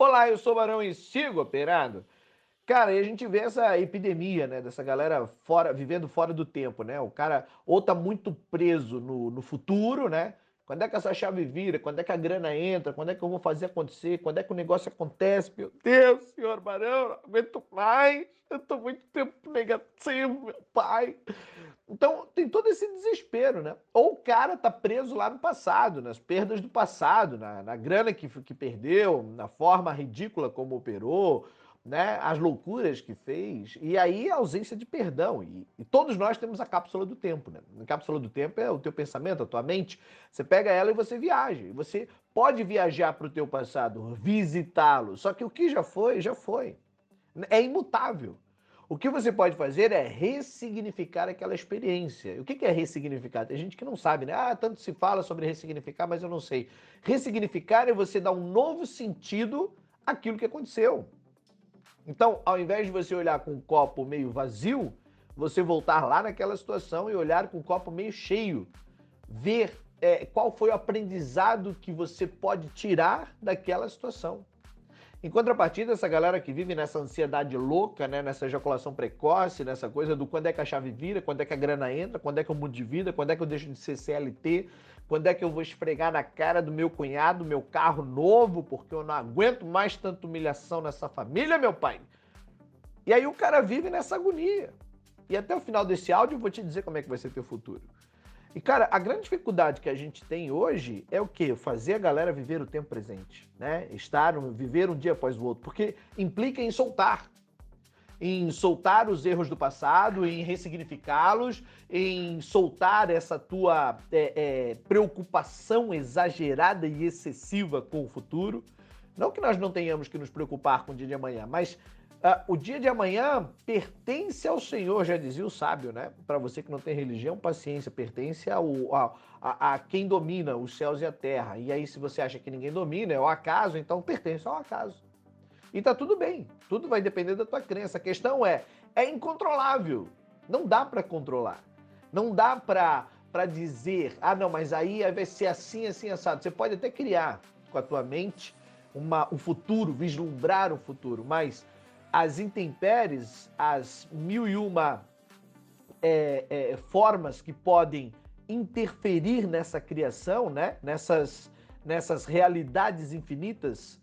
Olá, eu sou Barão e sigo operando. Cara, e a gente vê essa epidemia, né? Dessa galera fora, vivendo fora do tempo, né? O cara ou tá muito preso no, no futuro, né? Quando é que essa chave vira? Quando é que a grana entra? Quando é que eu vou fazer acontecer? Quando é que o negócio acontece? Meu Deus, senhor Barão, não aguento mais. Eu tô muito tempo negativo, meu pai. Então tem todo esse desespero, né? Ou o cara tá preso lá no passado, nas perdas do passado, na, na grana que, que perdeu, na forma ridícula como operou, né? As loucuras que fez, e aí a ausência de perdão. E, e, todos nós temos a cápsula do tempo, né? A cápsula do tempo é o teu pensamento, a tua mente. Você pega ela e você viaja. E você pode viajar para o teu passado, visitá-lo. Só que o que já foi, já foi. É imutável. O que você pode fazer é ressignificar aquela experiência. O que é ressignificar? Tem gente que não sabe, né? Ah, tanto se fala sobre ressignificar, mas eu não sei. Ressignificar é você dar um novo sentido àquilo que aconteceu. Então, ao invés de você olhar com o copo meio vazio, você voltar lá naquela situação e olhar com o copo meio cheio. Ver é, qual foi o aprendizado que você pode tirar daquela situação. Em contrapartida, essa galera que vive nessa ansiedade louca, né, nessa ejaculação precoce, nessa coisa do quando é que a chave vira, quando é que a grana entra, quando é que eu mudo de vida, quando é que eu deixo de ser CLT, quando é que eu vou esfregar na cara do meu cunhado meu carro novo, porque eu não aguento mais tanta humilhação nessa família, meu pai. E aí o cara vive nessa agonia. E até o final desse áudio eu vou te dizer como é que vai ser teu futuro. E, cara, a grande dificuldade que a gente tem hoje é o quê? Fazer a galera viver o tempo presente, né? Estar, viver um dia após o outro, porque implica em soltar. Em soltar os erros do passado, em ressignificá-los, em soltar essa tua é, é, preocupação exagerada e excessiva com o futuro. Não que nós não tenhamos que nos preocupar com o dia de amanhã, mas Uh, o dia de amanhã pertence ao Senhor, já dizia o sábio, né? Para você que não tem religião, paciência, pertence ao, a, a, a, quem domina os céus e a terra. E aí, se você acha que ninguém domina, é o acaso, então pertence ao acaso. E tá tudo bem, tudo vai depender da tua crença. A questão é, é incontrolável. Não dá para controlar. Não dá para dizer, ah, não, mas aí vai ser assim, assim, assado. Você pode até criar com a tua mente uma, um futuro, vislumbrar um futuro, mas as intempéries, as mil e uma é, é, formas que podem interferir nessa criação, né? nessas, nessas realidades infinitas,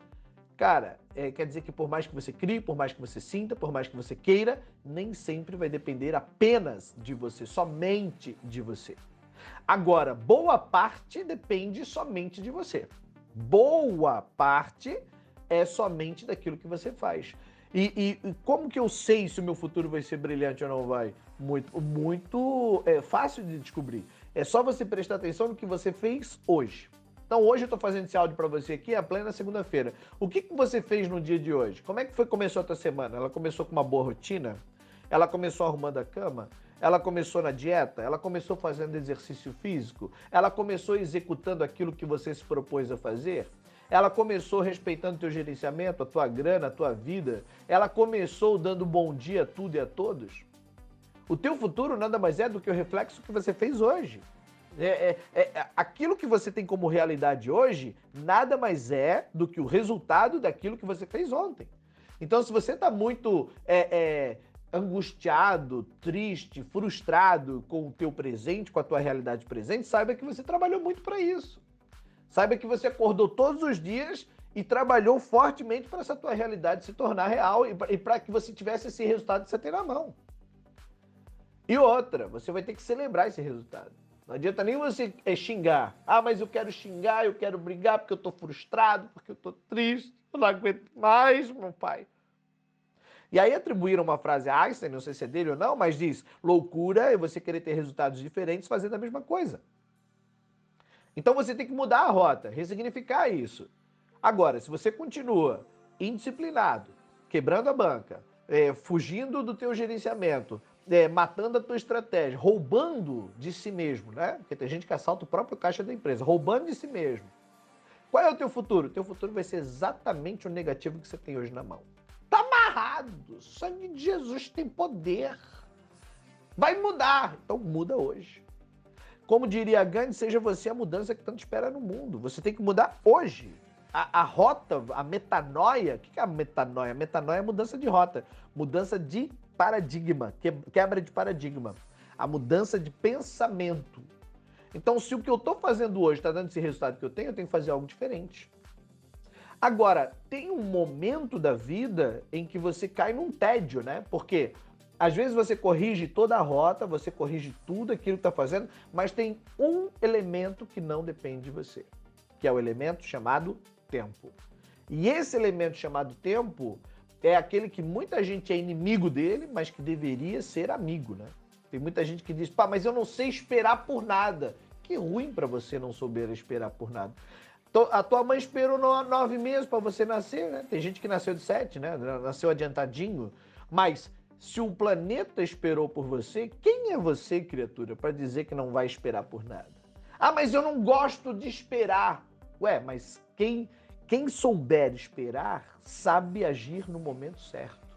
cara, é, quer dizer que por mais que você crie, por mais que você sinta, por mais que você queira, nem sempre vai depender apenas de você, somente de você. Agora, boa parte depende somente de você. Boa parte é somente daquilo que você faz. E, e, como que eu sei se o meu futuro vai ser brilhante ou não vai? Muito, muito é, fácil de descobrir. É só você prestar atenção no que você fez hoje. Então hoje eu estou fazendo esse áudio para você aqui, a plena segunda-feira. O que, que você fez no dia de hoje? Como é que foi começou a tua semana? Ela começou com uma boa rotina? Ela começou arrumando a cama? Ela começou na dieta? Ela começou fazendo exercício físico? Ela começou executando aquilo que você se propôs a fazer? Ela começou respeitando teu gerenciamento, a tua grana, a tua vida. Ela começou dando bom dia a tudo e a todos. O teu futuro nada mais é do que o reflexo que você fez hoje. É, é, é, aquilo que você tem como realidade hoje nada mais é do que o resultado daquilo que você fez ontem. Então, se você está muito é, é, angustiado, triste, frustrado com o teu presente, com a tua realidade presente, saiba que você trabalhou muito para isso. Saiba que você acordou todos os dias e trabalhou fortemente para essa tua realidade se tornar real e para que você tivesse esse resultado que você tem na mão. E outra, você vai ter que celebrar esse resultado. Não adianta nem você é, xingar. Ah, mas eu quero xingar, eu quero brigar porque eu estou frustrado, porque eu estou triste, eu não aguento mais, meu pai. E aí atribuíram uma frase a Einstein, não sei se é dele ou não, mas diz: loucura é você querer ter resultados diferentes fazendo a mesma coisa. Então você tem que mudar a rota, ressignificar isso. Agora, se você continua indisciplinado, quebrando a banca, é, fugindo do teu gerenciamento, é, matando a tua estratégia, roubando de si mesmo, né? Porque tem gente que assalta o próprio caixa da empresa, roubando de si mesmo. Qual é o teu futuro? O teu futuro vai ser exatamente o negativo que você tem hoje na mão. Tá amarrado. Sangue de Jesus tem poder. Vai mudar. Então muda hoje. Como diria Gandhi, seja você a mudança que tanto espera no mundo. Você tem que mudar hoje. a, a rota, a metanoia, o que é a metanoia? A metanoia é mudança de rota, mudança de paradigma, quebra de paradigma, a mudança de pensamento. Então, se o que eu estou fazendo hoje está dando esse resultado que eu tenho, eu tenho que fazer algo diferente. Agora, tem um momento da vida em que você cai num tédio, né? Porque às vezes você corrige toda a rota, você corrige tudo aquilo que está fazendo, mas tem um elemento que não depende de você, que é o elemento chamado tempo. E esse elemento chamado tempo é aquele que muita gente é inimigo dele, mas que deveria ser amigo, né? Tem muita gente que diz, pá, mas eu não sei esperar por nada. Que ruim para você não souber esperar por nada. A tua mãe esperou nove meses para você nascer, né? Tem gente que nasceu de sete, né? Nasceu adiantadinho. Mas se o planeta esperou por você, quem é você, criatura, para dizer que não vai esperar por nada? Ah, mas eu não gosto de esperar. Ué, mas quem, quem souber esperar sabe agir no momento certo.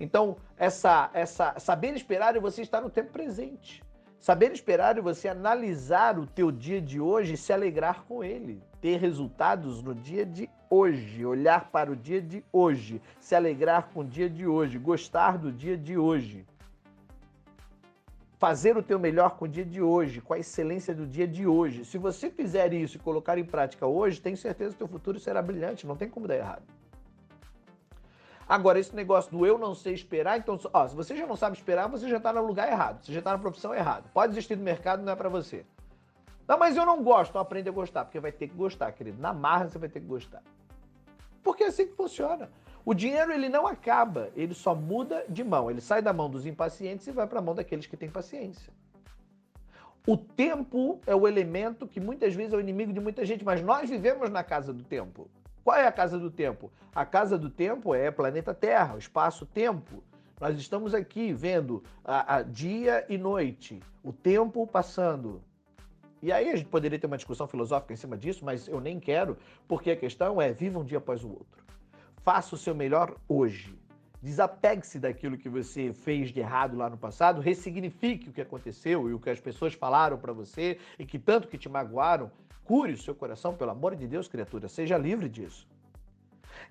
Então, essa, essa saber esperar é você estar no tempo presente. Saber esperar é você analisar o teu dia de hoje e se alegrar com ele. Ter resultados no dia de hoje, olhar para o dia de hoje, se alegrar com o dia de hoje, gostar do dia de hoje fazer o teu melhor com o dia de hoje, com a excelência do dia de hoje. Se você fizer isso e colocar em prática hoje, tenho certeza que o teu futuro será brilhante, não tem como dar errado. Agora, esse negócio do eu não sei esperar, então, ó, se você já não sabe esperar, você já está no lugar errado, você já está na profissão errada. Pode existir no mercado, não é para você. Não, mas eu não gosto, aprende a gostar, porque vai ter que gostar, querido. Na marra você vai ter que gostar. Porque é assim que funciona. O dinheiro ele não acaba, ele só muda de mão. Ele sai da mão dos impacientes e vai para a mão daqueles que têm paciência. O tempo é o elemento que muitas vezes é o inimigo de muita gente, mas nós vivemos na casa do tempo. Qual é a casa do tempo? A casa do tempo é planeta Terra, espaço-tempo. Nós estamos aqui vendo a, a dia e noite, o tempo passando. E aí a gente poderia ter uma discussão filosófica em cima disso, mas eu nem quero, porque a questão é viva um dia após o outro. Faça o seu melhor hoje. Desapegue-se daquilo que você fez de errado lá no passado, ressignifique o que aconteceu e o que as pessoas falaram para você e que tanto que te magoaram. Cure o seu coração, pelo amor de Deus, criatura, seja livre disso.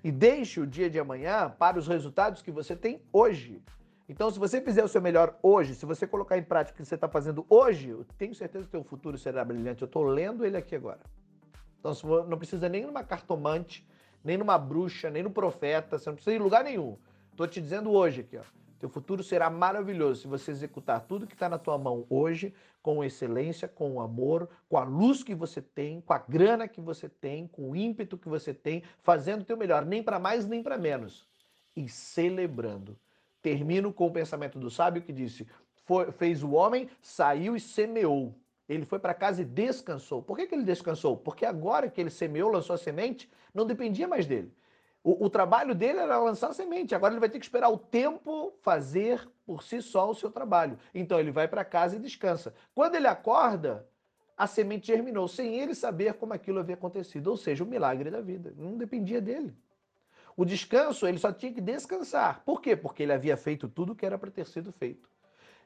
E deixe o dia de amanhã para os resultados que você tem hoje. Então, se você fizer o seu melhor hoje, se você colocar em prática o que você está fazendo hoje, eu tenho certeza que o seu futuro será brilhante. Eu estou lendo ele aqui agora. Então, não precisa nem numa cartomante, nem numa bruxa, nem no profeta, você não precisa ir em lugar nenhum. Estou te dizendo hoje aqui, ó. Teu futuro será maravilhoso se você executar tudo que está na tua mão hoje com excelência, com amor, com a luz que você tem, com a grana que você tem, com o ímpeto que você tem, fazendo o teu melhor, nem para mais nem para menos. E celebrando. Termino com o pensamento do sábio que disse: foi, fez o homem, saiu e semeou. Ele foi para casa e descansou. Por que, que ele descansou? Porque agora que ele semeou, lançou a semente, não dependia mais dele. O, o, trabalho dele era lançar semente. Agora ele vai ter que esperar o tempo fazer por si só o seu trabalho. Então ele vai para casa e descansa. Quando ele acorda, a semente germinou, sem ele saber como aquilo havia acontecido. Ou seja, o milagre da vida. Não dependia dele. O descanso, ele só tinha que descansar. Por quê? Porque ele havia feito tudo o que era para ter sido feito.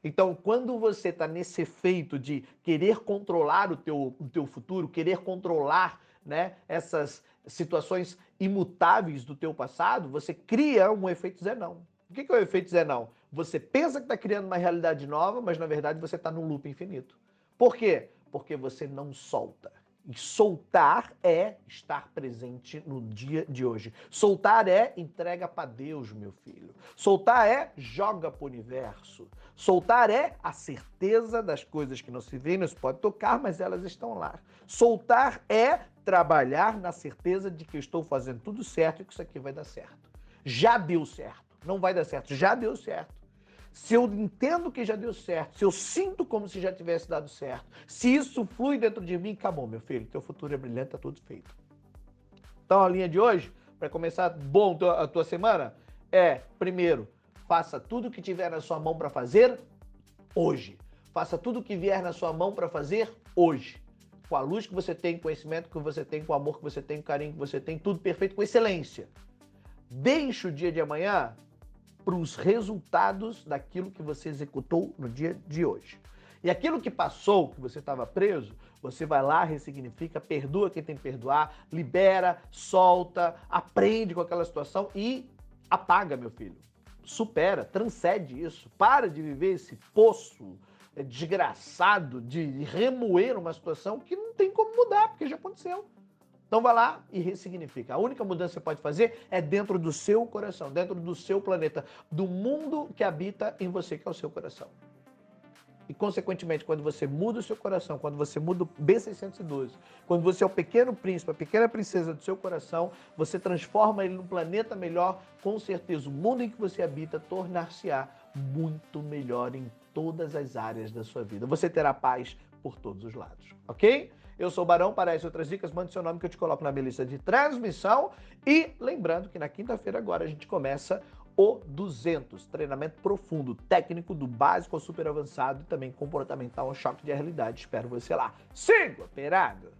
Então, quando você está nesse efeito de querer controlar o teu, o teu futuro, querer controlar né, essas situações imutáveis do teu passado, você cria um efeito Zenão. O que é o efeito Zenão? Você pensa que está criando uma realidade nova, mas na verdade você está num loop infinito. Por quê? Porque você não solta. E soltar é estar presente no dia de hoje. Soltar é entrega para Deus, meu filho. Soltar é joga para o universo. Soltar é a certeza das coisas que não se vê, não se pode tocar, mas elas estão lá. Soltar é trabalhar na certeza de que eu estou fazendo tudo certo e que isso aqui vai dar certo. Já deu certo. Não vai dar certo, já deu certo. Se eu entendo que já deu certo, se eu sinto como se já tivesse dado certo, se isso flui dentro de mim, acabou, meu filho. Teu futuro é brilhante, tá tudo feito. Então a linha de hoje, para começar bom a tua semana, é, primeiro, faça tudo que tiver na sua mão para fazer hoje. Faça tudo que vier na sua mão para fazer hoje com a luz que você tem, conhecimento que você tem, com o amor que você tem, com o carinho que você tem, tudo perfeito, com excelência. Deixe o dia de amanhã para os resultados daquilo que você executou no dia de hoje. E aquilo que passou, que você estava preso, Você vai lá, ressignifica, perdoa quem tem que perdoar, libera, solta, aprende com aquela situação e apaga, meu filho. Supera, transcende isso. Para de viver esse poço é, desgraçado de remoer uma situação que não tem como mudar, porque já aconteceu. Então vai lá e ressignifica. A única mudança que você pode fazer é dentro do seu coração, dentro do seu planeta, do mundo que habita em você, que é o seu coração. E, consequentemente, quando você muda o seu coração, quando você muda o B612, quando você é o pequeno príncipe, a pequena princesa do seu coração, você transforma ele num planeta melhor, com certeza o mundo em que você habita tornar-se-á muito melhor em todas as áreas da sua vida. Você terá paz por todos os lados, ok? Eu sou o Barão, para essas outras dicas, mande seu nome que eu te coloco na minha lista de transmissão. E lembrando que na quinta-feira agora a gente começa o 200, treinamento profundo, técnico do básico ao super avançado e também comportamental, um choque de realidade. Espero você lá. Siga, operado!